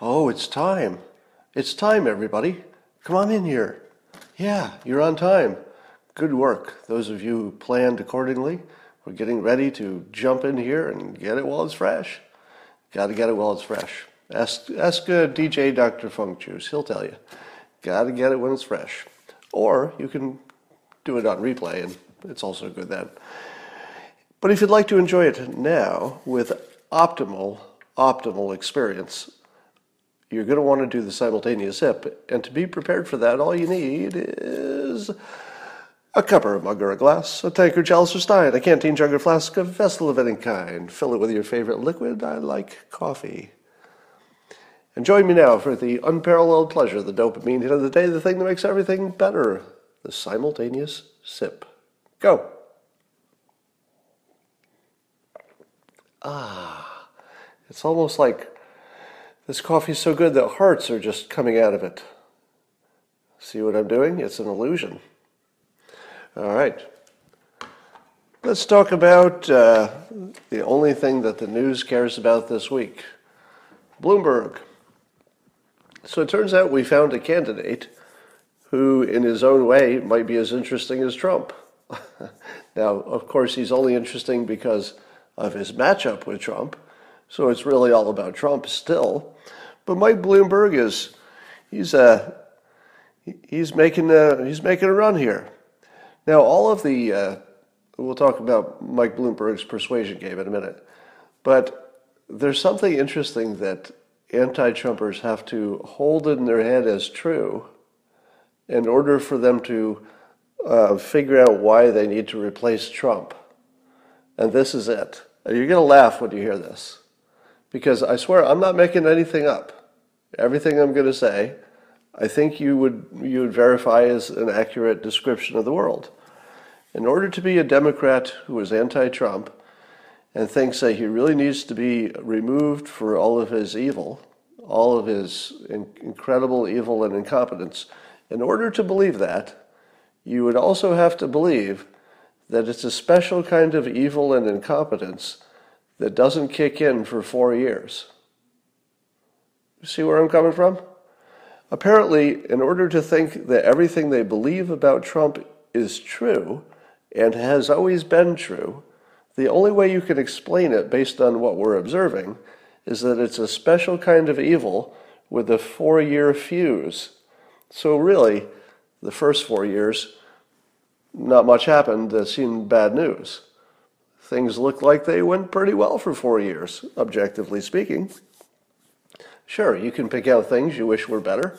Oh, it's time. It's time, everybody. Come on in here. Yeah, you're on time. Good work. Those of you who planned accordingly, we're getting ready to jump in here and get it while it's fresh. Got to get it while it's fresh. Ask, ask uh, DJ Dr. Funk Juice. He'll tell you. Got to get it when it's fresh. Or you can do it on replay, and it's also good then. But if you'd like to enjoy it now with optimal, optimal experience, you're going to want to do the simultaneous sip. And to be prepared for that, all you need is a cup or a mug or a glass, a tankard, chalice or stein, a canteen, jug or flask, a vessel of any kind. Fill it with your favorite liquid. I like coffee. And join me now for the unparalleled pleasure, of the dopamine hit of the day, the thing that makes everything better, the simultaneous sip. Go. Ah, it's almost like this coffee's so good that hearts are just coming out of it. See what I'm doing? It's an illusion. All right. Let's talk about uh, the only thing that the news cares about this week Bloomberg. So it turns out we found a candidate who, in his own way, might be as interesting as Trump. now, of course, he's only interesting because of his matchup with Trump, so it's really all about Trump still. But Mike Bloomberg is he's uh, he's making a, he's making a run here. Now, all of the uh, we'll talk about Mike Bloomberg's persuasion game in a minute, but there's something interesting that anti-Trumpers have to hold in their head as true in order for them to uh, figure out why they need to replace Trump. And this is it. You're going to laugh when you hear this. Because I swear, I'm not making anything up. Everything I'm going to say, I think you would, you would verify as an accurate description of the world. In order to be a Democrat who is anti Trump and thinks that he really needs to be removed for all of his evil, all of his incredible evil and incompetence, in order to believe that, you would also have to believe that it's a special kind of evil and incompetence that doesn't kick in for four years. See where I'm coming from? Apparently, in order to think that everything they believe about Trump is true and has always been true, the only way you can explain it based on what we're observing is that it's a special kind of evil with a four year fuse. So, really, the first four years, not much happened that seemed bad news. Things looked like they went pretty well for four years, objectively speaking. Sure, you can pick out things you wish were better,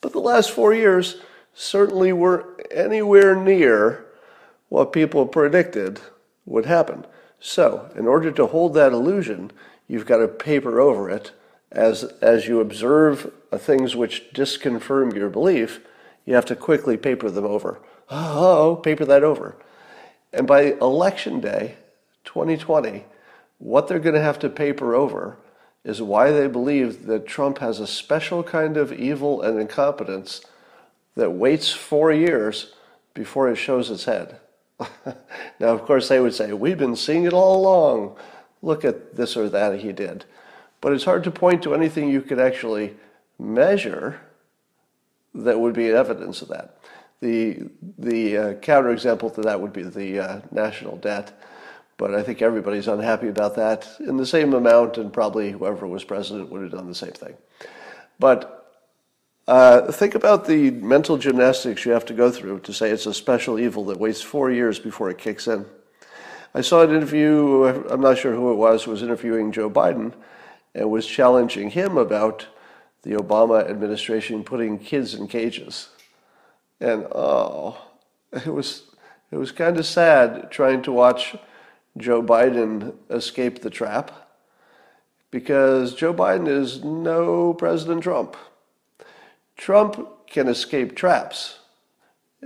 but the last four years certainly weren't anywhere near what people predicted would happen. So, in order to hold that illusion, you've got to paper over it as, as you observe things which disconfirm your belief, you have to quickly paper them over. Oh, paper that over. And by election day, 2020, what they're going to have to paper over is why they believe that Trump has a special kind of evil and incompetence that waits four years before it shows its head. now, of course, they would say, We've been seeing it all along. Look at this or that he did. But it's hard to point to anything you could actually measure that would be evidence of that. The, the uh, counterexample to that would be the uh, national debt. But I think everybody's unhappy about that in the same amount, and probably whoever was president would have done the same thing. But uh, think about the mental gymnastics you have to go through to say it's a special evil that waits four years before it kicks in. I saw an interview, I'm not sure who it was, was interviewing Joe Biden and was challenging him about the Obama administration putting kids in cages. And oh, it was it was kind of sad trying to watch Joe Biden escape the trap because Joe Biden is no President Trump. Trump can escape traps.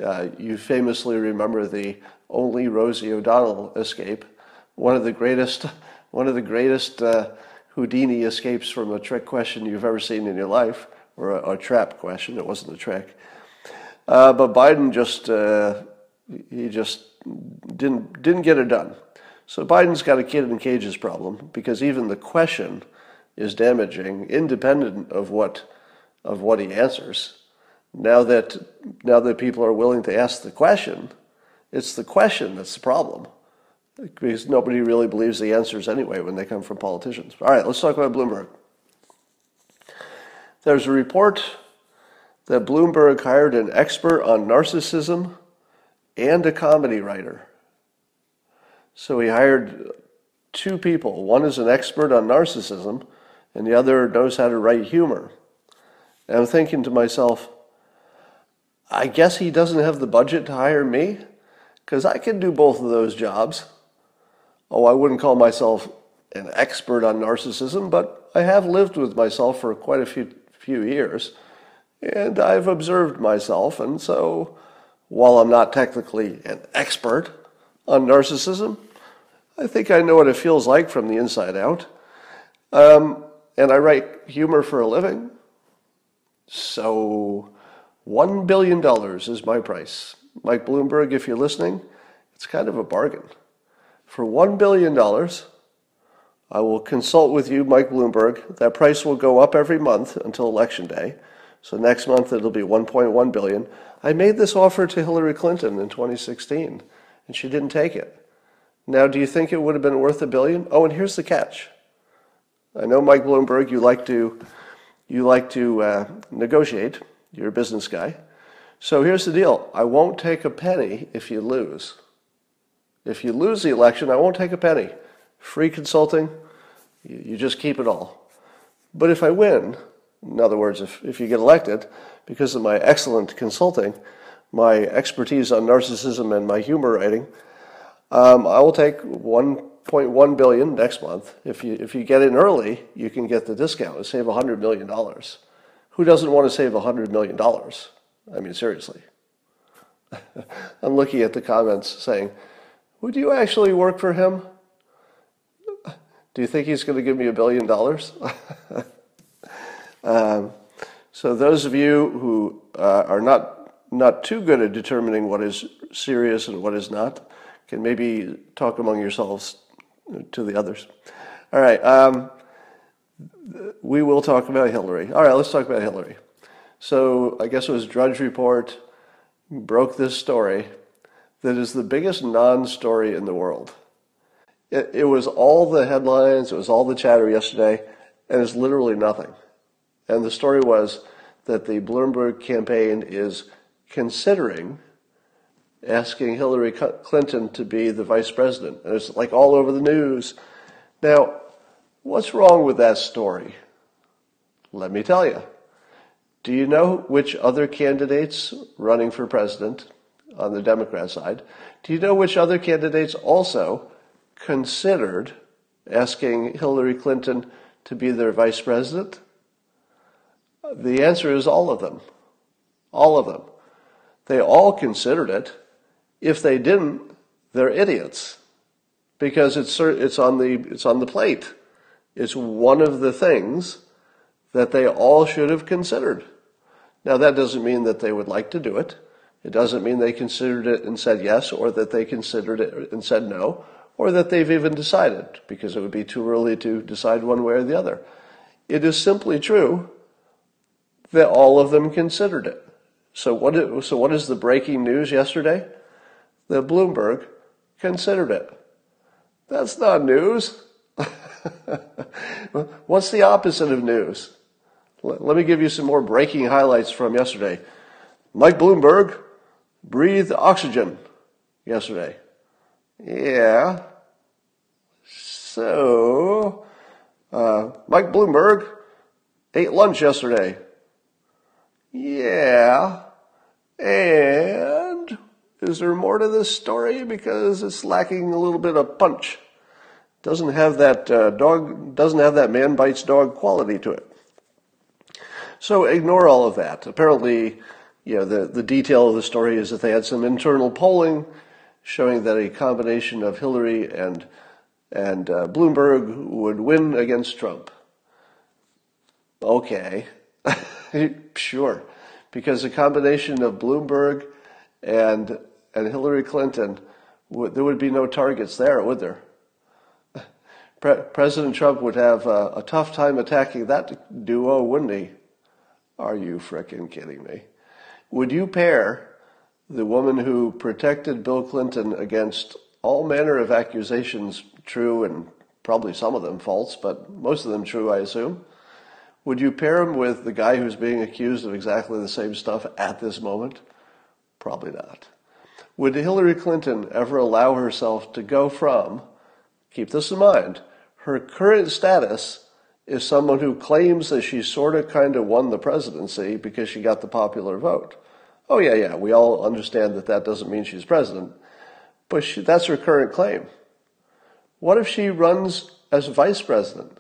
Uh, you famously remember the only Rosie O'Donnell escape, one of the greatest, one of the greatest uh, Houdini escapes from a trick question you've ever seen in your life, or a, a trap question. It wasn't a trick. Uh, but Biden just uh, He just didn't didn't get it done. So Biden's got a kid in cages problem because even the question is damaging, independent of what of what he answers. Now that now that people are willing to ask the question, it's the question that's the problem. Because nobody really believes the answers anyway when they come from politicians. All right, let's talk about Bloomberg. There's a report that Bloomberg hired an expert on narcissism and a comedy writer. So he hired two people. One is an expert on narcissism, and the other knows how to write humor. And I'm thinking to myself, I guess he doesn't have the budget to hire me because I can do both of those jobs. Oh, I wouldn't call myself an expert on narcissism, but I have lived with myself for quite a few, few years, and I've observed myself, and so while I'm not technically an expert on narcissism, I think I know what it feels like from the inside out. Um, and I write humor for a living. So $1 billion is my price. Mike Bloomberg, if you're listening, it's kind of a bargain. For $1 billion, I will consult with you, Mike Bloomberg. That price will go up every month until election day. So next month it'll be 1.1 billion. I made this offer to Hillary Clinton in 2016 and she didn't take it. Now, do you think it would have been worth a billion? Oh, and here's the catch. I know Mike Bloomberg, you like to you like to uh, negotiate. You're a business guy. So here's the deal. I won't take a penny if you lose. If you lose the election, I won't take a penny. Free consulting, you, just keep it all. But if I win, in other words, if, if you get elected, because of my excellent consulting, my expertise on narcissism and my humor writing, um, I will take 1.1 billion next month. If you if you get in early, you can get the discount and save 100 million dollars. Who doesn't want to save 100 million dollars? I mean, seriously. I'm looking at the comments saying, "Would you actually work for him? Do you think he's going to give me a billion dollars?" um, so those of you who uh, are not not too good at determining what is serious and what is not, can maybe talk among yourselves to the others. All right, um, we will talk about Hillary. All right, let's talk about Hillary. So I guess it was Drudge Report broke this story that is the biggest non-story in the world. It, it was all the headlines, it was all the chatter yesterday, and it's literally nothing. And the story was that the Bloomberg campaign is considering asking Hillary Clinton to be the vice president. And it's like all over the news. Now, what's wrong with that story? Let me tell you. Do you know which other candidates running for president on the Democrat side? Do you know which other candidates also considered asking Hillary Clinton to be their vice president? The answer is all of them. All of them. They all considered it. If they didn't, they're idiots because it's it's on the it's on the plate. It's one of the things that they all should have considered. Now that doesn't mean that they would like to do it. It doesn't mean they considered it and said yes, or that they considered it and said no, or that they've even decided, because it would be too early to decide one way or the other. It is simply true that all of them considered it. So what, so what is the breaking news yesterday? That Bloomberg considered it. That's not news. What's the opposite of news? Let me give you some more breaking highlights from yesterday. Mike Bloomberg breathed oxygen yesterday. Yeah. So, uh, Mike Bloomberg ate lunch yesterday. Yeah. And is there more to this story? Because it's lacking a little bit of punch. Doesn't have that uh, dog, doesn't have that man bites dog quality to it. So ignore all of that. Apparently, you know, the, the detail of the story is that they had some internal polling showing that a combination of Hillary and and uh, Bloomberg would win against Trump. Okay. sure, because a combination of Bloomberg and and Hillary Clinton, there would be no targets there, would there? Pre- President Trump would have a, a tough time attacking that duo, wouldn't he? Are you fricking kidding me? Would you pair the woman who protected Bill Clinton against all manner of accusations, true and probably some of them false, but most of them true, I assume? Would you pair him with the guy who's being accused of exactly the same stuff at this moment? Probably not. Would Hillary Clinton ever allow herself to go from, keep this in mind, her current status is someone who claims that she sort of kind of won the presidency because she got the popular vote. Oh, yeah, yeah, we all understand that that doesn't mean she's president, but she, that's her current claim. What if she runs as vice president?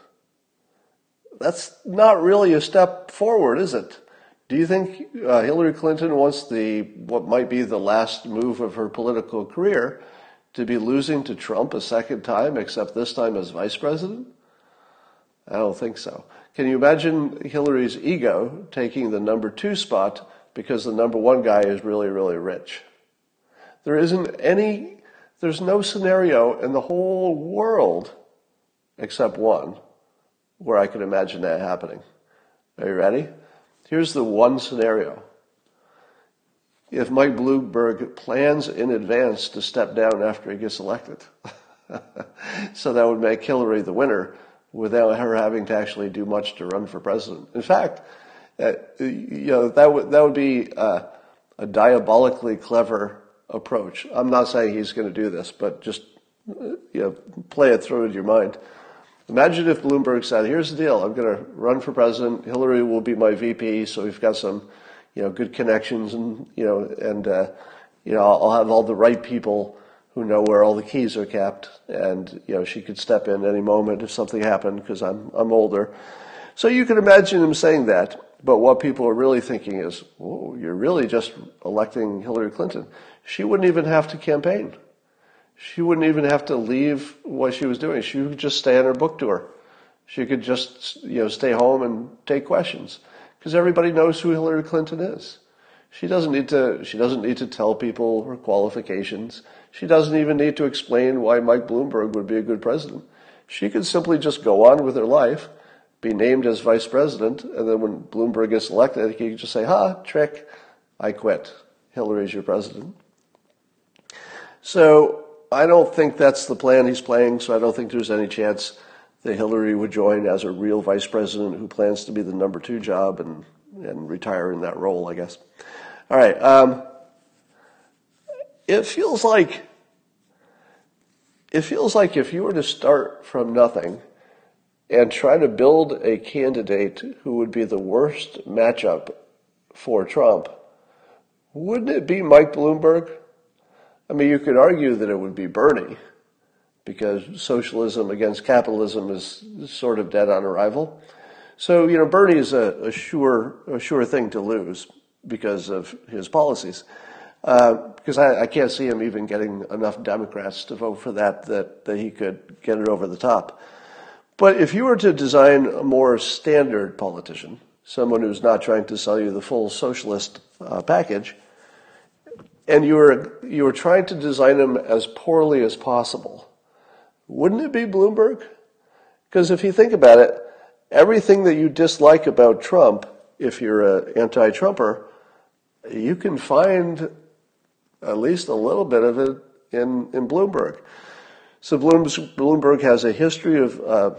That's not really a step forward, is it? Do you think uh, Hillary Clinton wants the what might be the last move of her political career to be losing to Trump a second time, except this time as vice president? I don't think so. Can you imagine Hillary's ego taking the number two spot because the number one guy is really, really rich? There isn't any, there's no scenario in the whole world except one where I could imagine that happening. Are you ready? Here's the one scenario if Mike Bloomberg plans in advance to step down after he gets elected. so that would make Hillary the winner without her having to actually do much to run for president. In fact, uh, you know, that would, that would be uh, a diabolically clever approach. I'm not saying he's going to do this, but just you know, play it through in your mind. Imagine if Bloomberg said, "Here's the deal: I'm going to run for president. Hillary will be my VP, so we've got some you know, good connections and, you know, and, uh, you know, I'll have all the right people who know where all the keys are kept. And, you know, she could step in any moment if something happened because I'm, I'm older. So you can imagine him saying that. But what people are really thinking is, oh, you're really just electing Hillary Clinton. She wouldn't even have to campaign. She wouldn't even have to leave what she was doing. She could just stay on her book tour. She could just, you know, stay home and take questions because everybody knows who Hillary Clinton is. She doesn't need to, she doesn't need to tell people her qualifications. She doesn't even need to explain why Mike Bloomberg would be a good president. She could simply just go on with her life, be named as vice president, and then when Bloomberg gets elected, he can just say, ha, trick, I quit. Hillary's your president. So I don't think that's the plan he's playing, so I don't think there's any chance that Hillary would join as a real vice president who plans to be the number two job and, and retire in that role, I guess. All right. Um, it feels like it feels like if you were to start from nothing and try to build a candidate who would be the worst matchup for Trump, wouldn't it be Mike Bloomberg? I mean, you could argue that it would be Bernie because socialism against capitalism is sort of dead on arrival. So, you know, Bernie is a, a sure, a sure thing to lose because of his policies. Uh, because I, I, can't see him even getting enough Democrats to vote for that, that that he could get it over the top. But if you were to design a more standard politician, someone who's not trying to sell you the full socialist uh, package, and you were you were trying to design him as poorly as possible, wouldn't it be Bloomberg? Because if you think about it, everything that you dislike about Trump, if you're an anti Trumper, you can find at least a little bit of it in, in Bloomberg. So Bloomberg has a history of uh,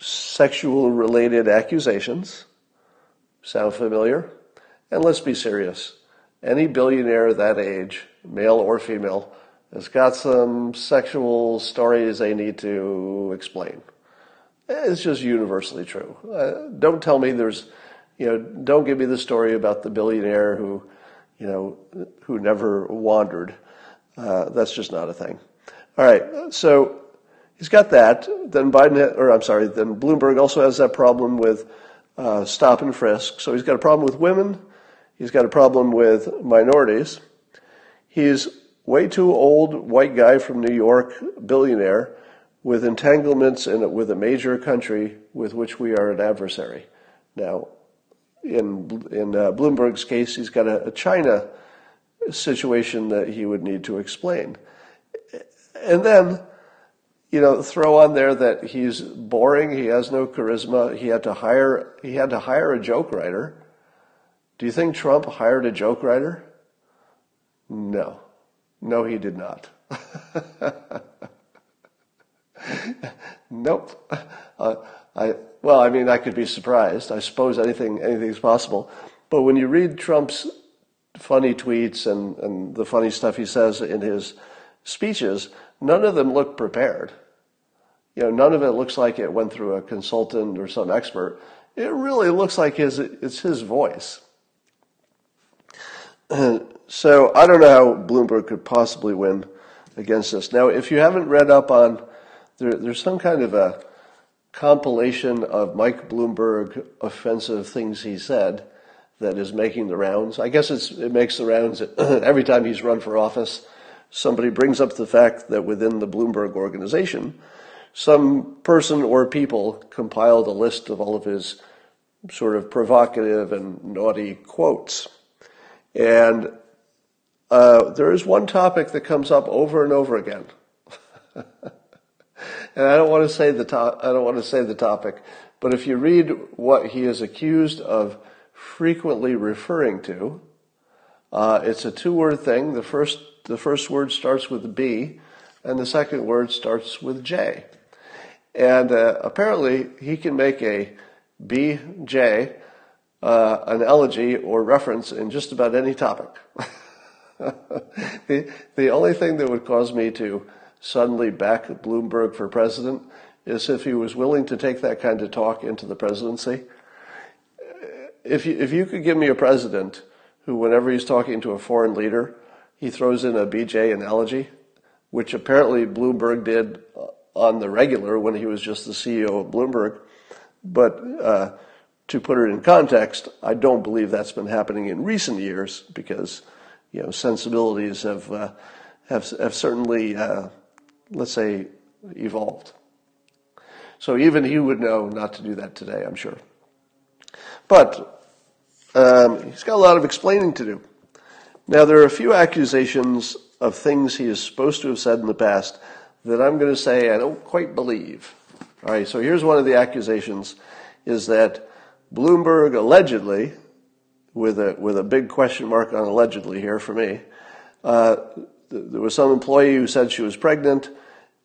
sexual related accusations. Sound familiar? And let's be serious. Any billionaire that age, male or female, has got some sexual stories they need to explain. It's just universally true. Uh, don't tell me there's, you know, don't give me the story about the billionaire who, you know, who never wandered. Uh, that's just not a thing. All right, so he's got that. Then Biden, or I'm sorry, then Bloomberg also has that problem with uh, stop and frisk. So he's got a problem with women. He's got a problem with minorities. He's way too old white guy from New York, billionaire, with entanglements in, with a major country with which we are an adversary. Now, in in uh, Bloomberg's case, he's got a, a China situation that he would need to explain. And then, you know, throw on there that he's boring, he has no charisma, he had to hire he had to hire a joke writer. Do you think Trump hired a joke writer? No. No, he did not. nope. Uh, I well, I mean, I could be surprised. I suppose anything anything's possible. But when you read Trump's funny tweets and, and the funny stuff he says in his speeches, none of them look prepared. You know, none of it looks like it went through a consultant or some expert. It really looks like his, it's his voice. so I don't know how Bloomberg could possibly win against this. Now, if you haven't read up on, there, there's some kind of a compilation of Mike Bloomberg offensive things he said that is making the rounds. I guess it makes the rounds every time he's run for office. Somebody brings up the fact that within the Bloomberg organization, some person or people compiled a list of all of his sort of provocative and naughty quotes. And uh, there is one topic that comes up over and over again. and I don't want to say the to- I don't want to say the topic, but if you read what he is accused of frequently referring to. Uh, it's a two-word thing. The first the first word starts with B, and the second word starts with J. And uh, apparently, he can make a BJ uh, an elegy or reference in just about any topic. the, the only thing that would cause me to suddenly back Bloomberg for president is if he was willing to take that kind of talk into the presidency if you, if you could give me a president who, whenever he's talking to a foreign leader, he throws in a BJ analogy, which apparently Bloomberg did on the regular when he was just the CEO of Bloomberg. But uh, to put it in context, I don't believe that's been happening in recent years because you know sensibilities have uh, have have certainly uh, let's say evolved. So even he would know not to do that today, I'm sure. But um, he's got a lot of explaining to do. Now, there are a few accusations of things he is supposed to have said in the past that I'm going to say I don't quite believe. All right, so here's one of the accusations is that Bloomberg allegedly, with a, with a big question mark on allegedly here for me, uh, there was some employee who said she was pregnant,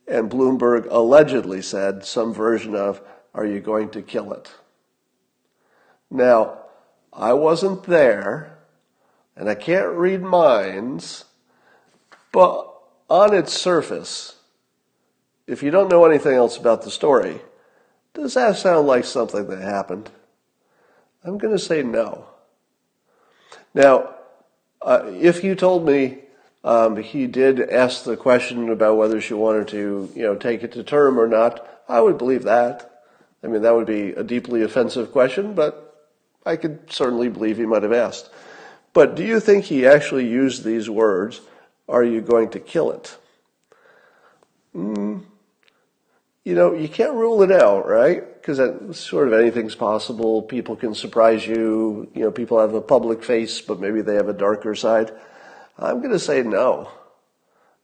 and Bloomberg allegedly said some version of, Are you going to kill it? Now, I wasn't there, and I can't read minds, but on its surface, if you don't know anything else about the story, does that sound like something that happened? I'm going to say no. Now, uh, if you told me um, he did ask the question about whether she wanted to, you know, take it to term or not, I would believe that. I mean, that would be a deeply offensive question, but I could certainly believe he might have asked. But do you think he actually used these words, are you going to kill it? Mm, you know, you can't rule it out, right? Because sort of anything's possible. People can surprise you. You know, people have a public face, but maybe they have a darker side. I'm going to say no.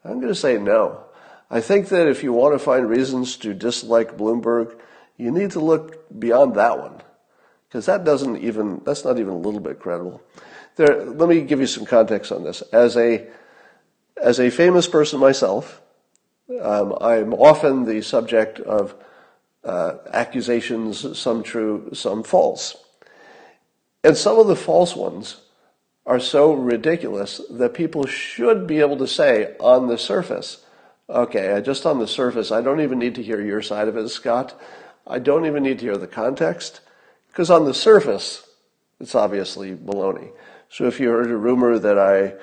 I'm going to say no. I think that if you want to find reasons to dislike Bloomberg, you need to look beyond that one because that doesn't even that's not even a little bit credible. There, let me give you some context on this. As a as a famous person myself, um, I'm often the subject of uh, accusations, some true, some false, and some of the false ones are so ridiculous that people should be able to say on the surface, okay, just on the surface, I don't even need to hear your side of it, Scott. I don't even need to hear the context. Because on the surface, it's obviously baloney. So if you heard a rumor that I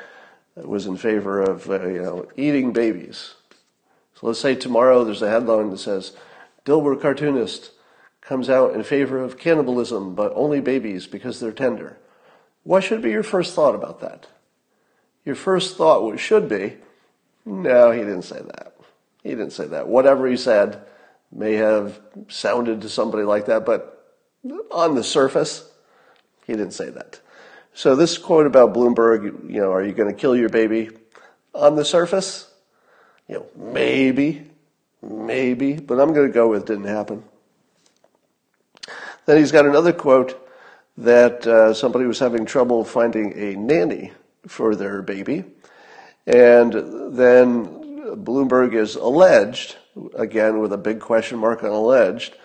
was in favor of, uh, you know, eating babies. So let's say tomorrow there's a headline that says, Dilbert cartoonist comes out in favor of cannibalism, but only babies because they're tender. What should be your first thought about that? Your first thought should be, no, he didn't say that. He didn't say that. Whatever he said may have sounded to somebody like that, but on the surface, he didn't say that. So this quote about Bloomberg, you know, are you going to kill your baby? On the surface, you know, maybe, maybe, but I'm going to go with didn't happen. Then he's got another quote that uh, somebody was having trouble finding a nanny for their baby. And then Bloomberg is alleged, again with a big question mark on alleged,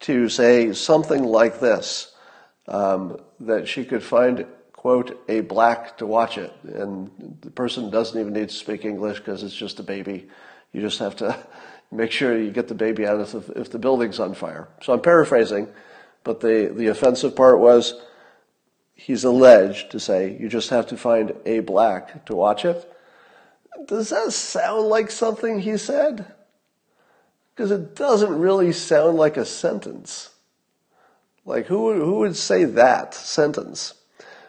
to say something like this um, that she could find, quote, a black to watch it. And the person doesn't even need to speak English because it's just a baby. You just have to make sure you get the baby out if, if the building's on fire. So I'm paraphrasing, but the, the offensive part was he's alleged to say you just have to find a black to watch it. Does that sound like something he said? Because it doesn't really sound like a sentence. Like who who would say that sentence?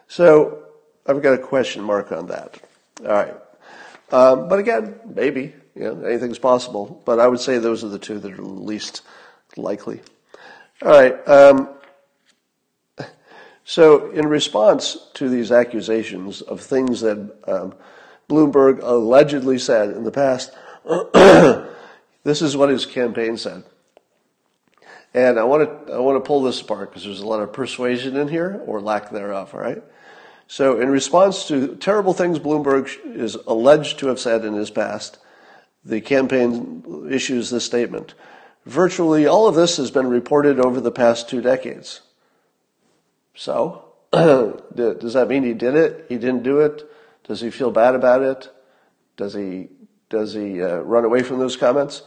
So I've got a question mark on that. All right, um, but again, maybe you know anything's possible. But I would say those are the two that are least likely. All right. Um, so in response to these accusations of things that um, Bloomberg allegedly said in the past, this is what his campaign said. And I want to I want to pull this apart because there's a lot of persuasion in here or lack thereof. All right. So in response to terrible things Bloomberg is alleged to have said in his past, the campaign issues this statement. Virtually all of this has been reported over the past two decades. So, does that mean he did it? He didn't do it? Does he feel bad about it? Does he does he uh, run away from those comments?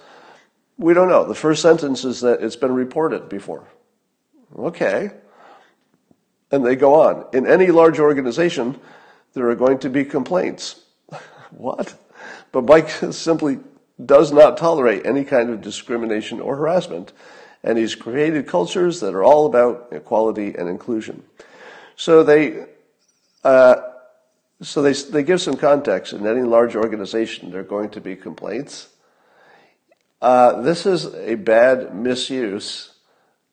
We don't know. The first sentence is that it's been reported before. Okay. And they go on. In any large organization, there are going to be complaints. what? But Mike simply does not tolerate any kind of discrimination or harassment. And he's created cultures that are all about equality and inclusion. So they, uh, so they, they give some context. In any large organization, there are going to be complaints. Uh, this is a bad misuse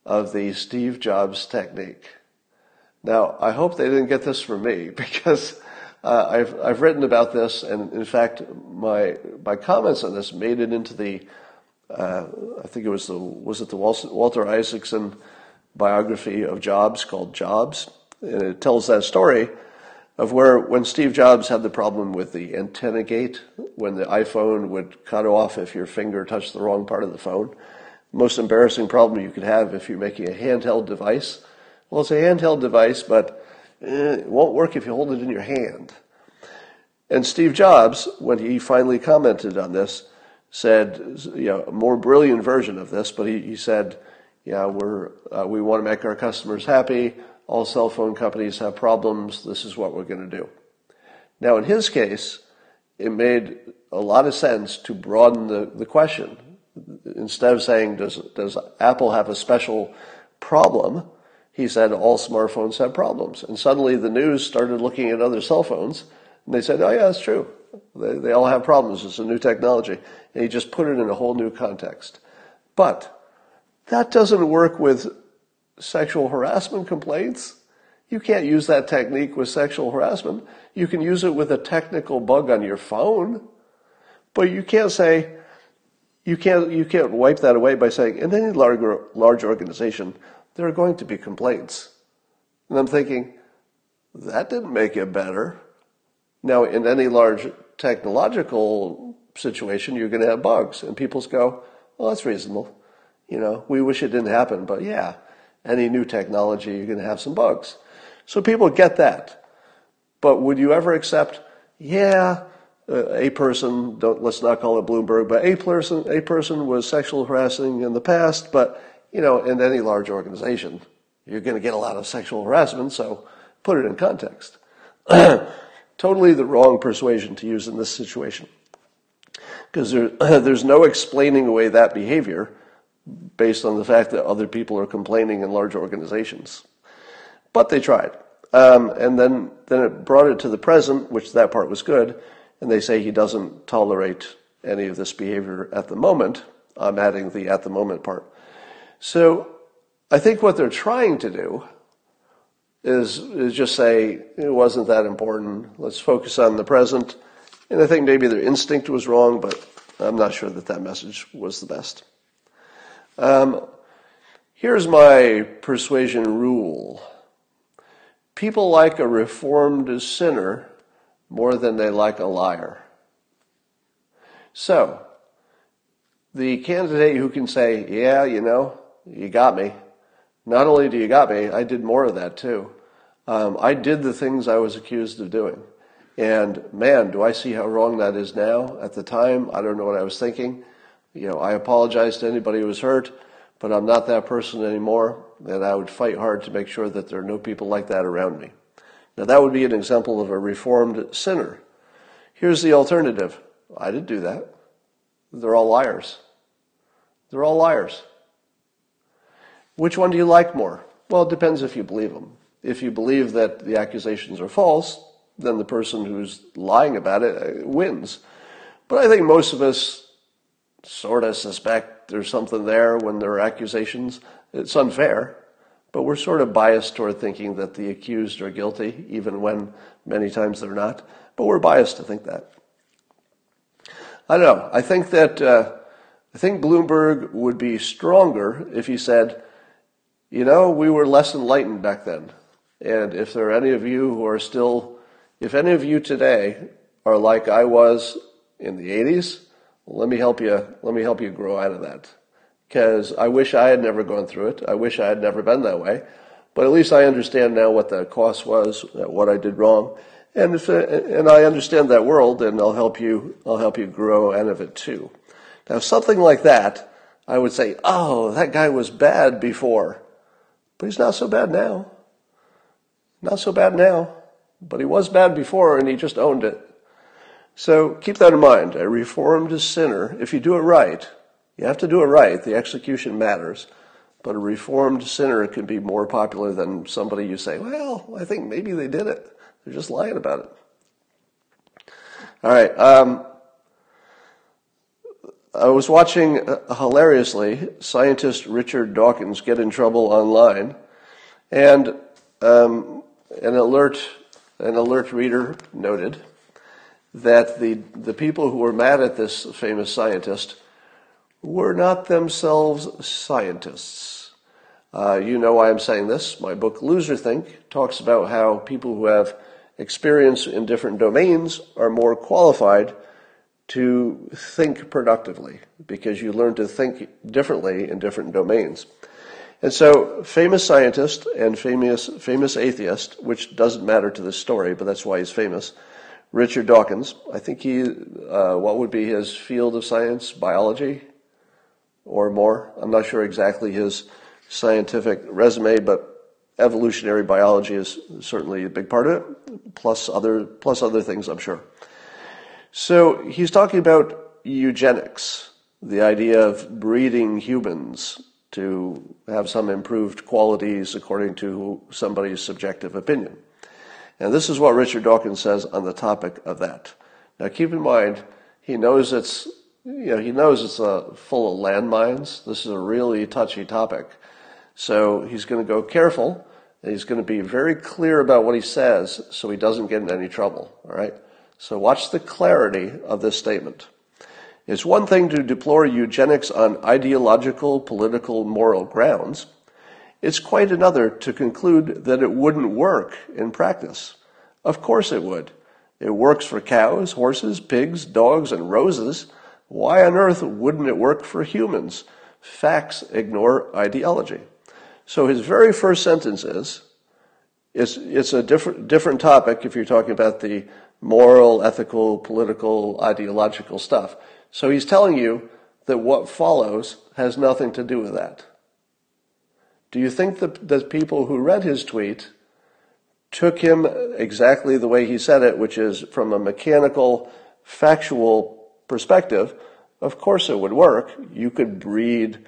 of the Steve Jobs technique. Now, I hope they didn't get this from me because uh, I've, I've written about this, and in fact, my, my comments on this made it into the, uh, I think it was the, was it the Walter Isaacson biography of Jobs called Jobs? And it tells that story of where when Steve Jobs had the problem with the antenna gate, when the iPhone would cut off if your finger touched the wrong part of the phone. Most embarrassing problem you could have if you're making a handheld device. Well, it's a handheld device, but eh, it won't work if you hold it in your hand. And Steve Jobs, when he finally commented on this, said, you know, a more brilliant version of this, but he, he said, yeah, we're, uh, we want to make our customers happy all cell phone companies have problems. This is what we're going to do. Now, in his case, it made a lot of sense to broaden the, the question. Instead of saying, does, does Apple have a special problem? He said, all smartphones have problems. And suddenly the news started looking at other cell phones and they said, oh yeah, that's true. They, they all have problems. It's a new technology. And he just put it in a whole new context. But that doesn't work with sexual harassment complaints. You can't use that technique with sexual harassment. You can use it with a technical bug on your phone, but you can't say, you can't, you can't wipe that away by saying, in any large, large organization, there are going to be complaints. And I'm thinking, that didn't make it better. Now, in any large technological situation, you're going to have bugs. And people go, well, that's reasonable. You know, we wish it didn't happen, but yeah, any new technology, you're going to have some bugs. So people get that. But would you ever accept, yeah, uh, a person, don't, let's not call it Bloomberg, but a person, a person was sexual harassing in the past, but, you know, in any large organization, you're going to get a lot of sexual harassment, so put it in context. totally the wrong persuasion to use in this situation. Because there, there's no explaining away that behavior based on the fact that other people are complaining in large organizations. But they tried. Um, and then, then it brought it to the present, which that part was good, and they say he doesn't tolerate any of this behavior at the moment. I'm adding the at the moment part. So I think what they're trying to do is, is just say it wasn't that important. Let's focus on the present. And I think maybe their instinct was wrong, but I'm not sure that that message was the best. Um, here's my persuasion rule. People like a reformed sinner more than they like a liar. So, the candidate who can say, yeah, you know, you got me. Not only do you got me, I did more of that too. Um, I did the things I was accused of doing. And man, do I see how wrong that is now. At the time, I don't know what I was thinking. You know, I apologize to anybody who was hurt, but I'm not that person anymore. And I would fight hard to make sure that there are no people like that around me. Now, that would be an example of a reformed sinner. Here's the alternative I didn't do that. They're all liars. They're all liars. Which one do you like more? Well, it depends if you believe them. If you believe that the accusations are false, then the person who's lying about it uh, wins. But I think most of us sort of suspect there's something there when there are accusations. It's unfair, but we're sort of biased toward thinking that the accused are guilty, even when many times they're not. But we're biased to think that. I don't know. I think that uh, I think Bloomberg would be stronger if he said, "You know, we were less enlightened back then, and if there are any of you who are still if any of you today are like I was in the 80s, well, let me help you. Let me help you grow out of that. Because I wish I had never gone through it. I wish I had never been that way. But at least I understand now what the cost was, what I did wrong, and if and I understand that world, and I'll help you. I'll help you grow out of it too. Now, something like that, I would say, oh, that guy was bad before, but he's not so bad now. Not so bad now. But he was bad before and he just owned it. So keep that in mind. A reformed sinner, if you do it right, you have to do it right. The execution matters. But a reformed sinner can be more popular than somebody you say, well, I think maybe they did it. They're just lying about it. All right. Um, I was watching uh, hilariously scientist Richard Dawkins get in trouble online, and um, an alert an alert reader noted that the, the people who were mad at this famous scientist were not themselves scientists. Uh, you know why I'm saying this. My book, Loserthink, talks about how people who have experience in different domains are more qualified to think productively because you learn to think differently in different domains. And so, famous scientist and famous, famous atheist, which doesn't matter to this story, but that's why he's famous, Richard Dawkins. I think he, uh, what would be his field of science? Biology or more? I'm not sure exactly his scientific resume, but evolutionary biology is certainly a big part of it, plus other, plus other things, I'm sure. So he's talking about eugenics, the idea of breeding humans to have some improved qualities according to somebody's subjective opinion. And this is what Richard Dawkins says on the topic of that. Now keep in mind, he knows it's, you know, he knows it's uh, full of landmines. This is a really touchy topic. So he's going to go careful and he's going to be very clear about what he says so he doesn't get in any trouble. All right. So watch the clarity of this statement. It's one thing to deplore eugenics on ideological, political, moral grounds. It's quite another to conclude that it wouldn't work in practice. Of course it would. It works for cows, horses, pigs, dogs, and roses. Why on earth wouldn't it work for humans? Facts ignore ideology. So his very first sentence is, it's, it's a different, different topic if you're talking about the moral, ethical, political, ideological stuff. So he's telling you that what follows has nothing to do with that. Do you think that the people who read his tweet took him exactly the way he said it, which is from a mechanical, factual perspective? Of course it would work. You could breed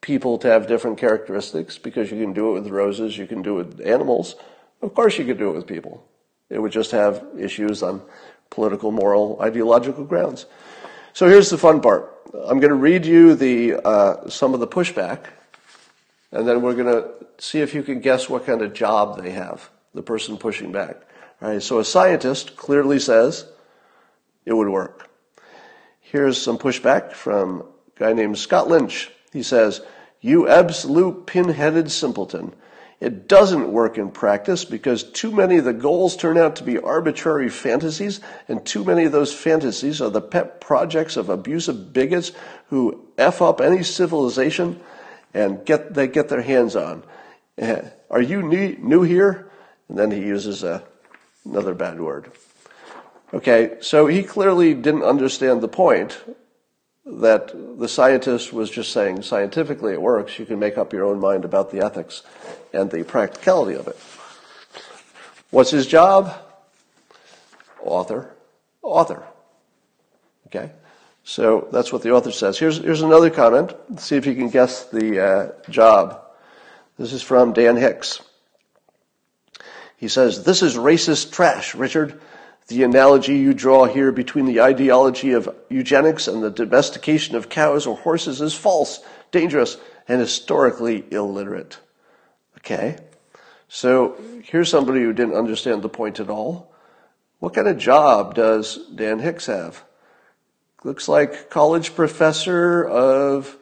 people to have different characteristics because you can do it with roses, you can do it with animals. Of course you could do it with people. It would just have issues on political, moral, ideological grounds. So here's the fun part. I'm going to read you the uh, some of the pushback, And then we're going to see if you can guess what kind of job they have, the person pushing back. All right, so a scientist clearly says it would work. Here's some pushback from a guy named Scott Lynch. He says, You absolute pin-headed simpleton. It doesn't work in practice because too many of the goals turn out to be arbitrary fantasies, and too many of those fantasies are the pet projects of abusive bigots who F up any civilization and get, they get their hands on. Eh, are you new, new here? And then he uses a, another bad word. Okay, so he clearly didn't understand the point that the scientist was just saying scientifically it works. You can make up your own mind about the ethics and the practicality of it. What's his job? Author. Author. Okay? So that's what the author says. Here's, here's another comment. Let's see if you can guess the uh, job. This is from Dan Hicks. He says, This is racist trash, Richard. The analogy you draw here between the ideology of eugenics and the domestication of cows or horses is false, dangerous, and historically illiterate. Okay? So here's somebody who didn't understand the point at all. What kind of job does Dan Hicks have? Looks like college professor of,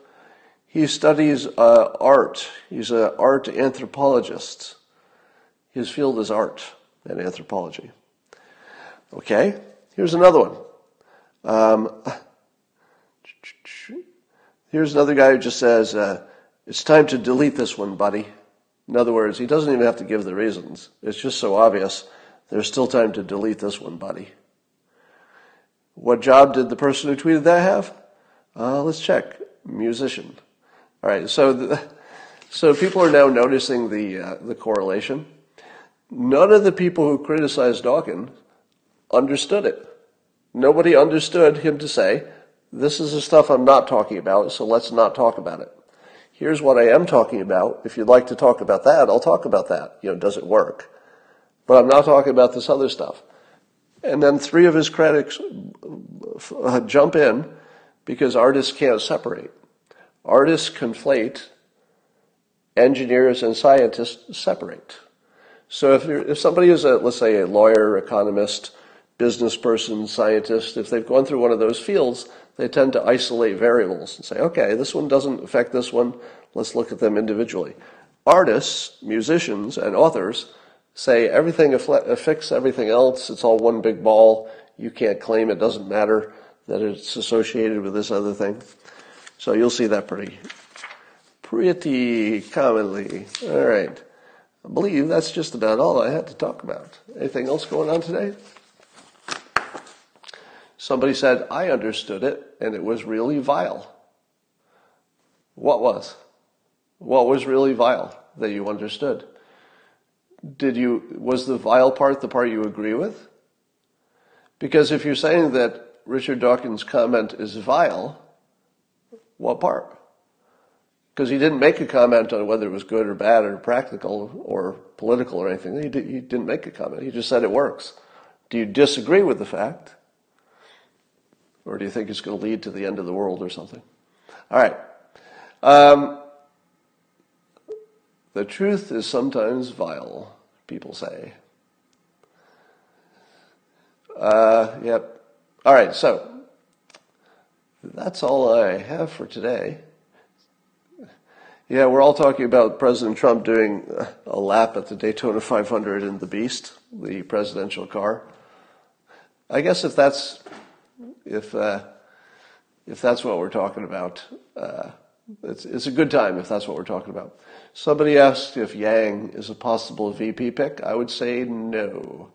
he studies uh, art. He's an art anthropologist. His field is art and anthropology. Okay, here's another one. Um, here's another guy who just says, uh, It's time to delete this one, buddy. In other words, he doesn't even have to give the reasons. It's just so obvious. There's still time to delete this one, buddy. What job did the person who tweeted that have? Uh, let's check. Musician. All right. So, the, so people are now noticing the uh, the correlation. None of the people who criticized Dawkins understood it. Nobody understood him to say, this is the stuff I'm not talking about, so let's not talk about it. Here's what I am talking about. If you'd like to talk about that, I'll talk about that. You know, does it work? But I'm not talking about this other stuff. And then three of his critics uh, jump in because artists can't separate. Artists conflate, engineers and scientists separate. So if, if somebody is a, let's say, a lawyer, economist, business person, scientist, if they've gone through one of those fields, they tend to isolate variables and say, okay, this one doesn't affect this one, let's look at them individually. Artists, musicians, and authors say everything affects everything else, it's all one big ball, you can't claim it doesn't matter that it's associated with this other thing. So you'll see that pretty, pretty commonly. All right. I believe that's just about all I had to talk about. Anything else going on today? Somebody said, I understood it, and it was really vile. What was? What was really vile that you understood? Did you, was the vile part the part you agree with? Because if you're saying that Richard Dawkins' comment is vile, what part? Because he didn't make a comment on whether it was good or bad or practical or political or anything. He, did, he didn't make a comment. He just said it works. Do you disagree with the fact? Or do you think it's going to lead to the end of the world or something? All right. Um, the truth is sometimes vile, people say. Uh, yep. All right, so that's all I have for today. Yeah, we're all talking about President Trump doing a lap at the Daytona 500 in the Beast, the presidential car. I guess if that's if uh, if that's what we're talking about. Uh, it's, it's a good time if that's what we're talking about. Somebody asked if Yang is a possible VP pick. I would say no,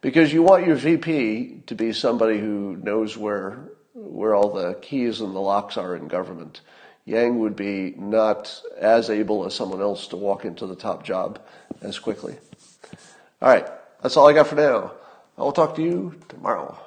because you want your VP to be somebody who knows where where all the keys and the locks are in government. Yang would be not as able as someone else to walk into the top job as quickly. All right, that's all I got for now. I will talk to you tomorrow.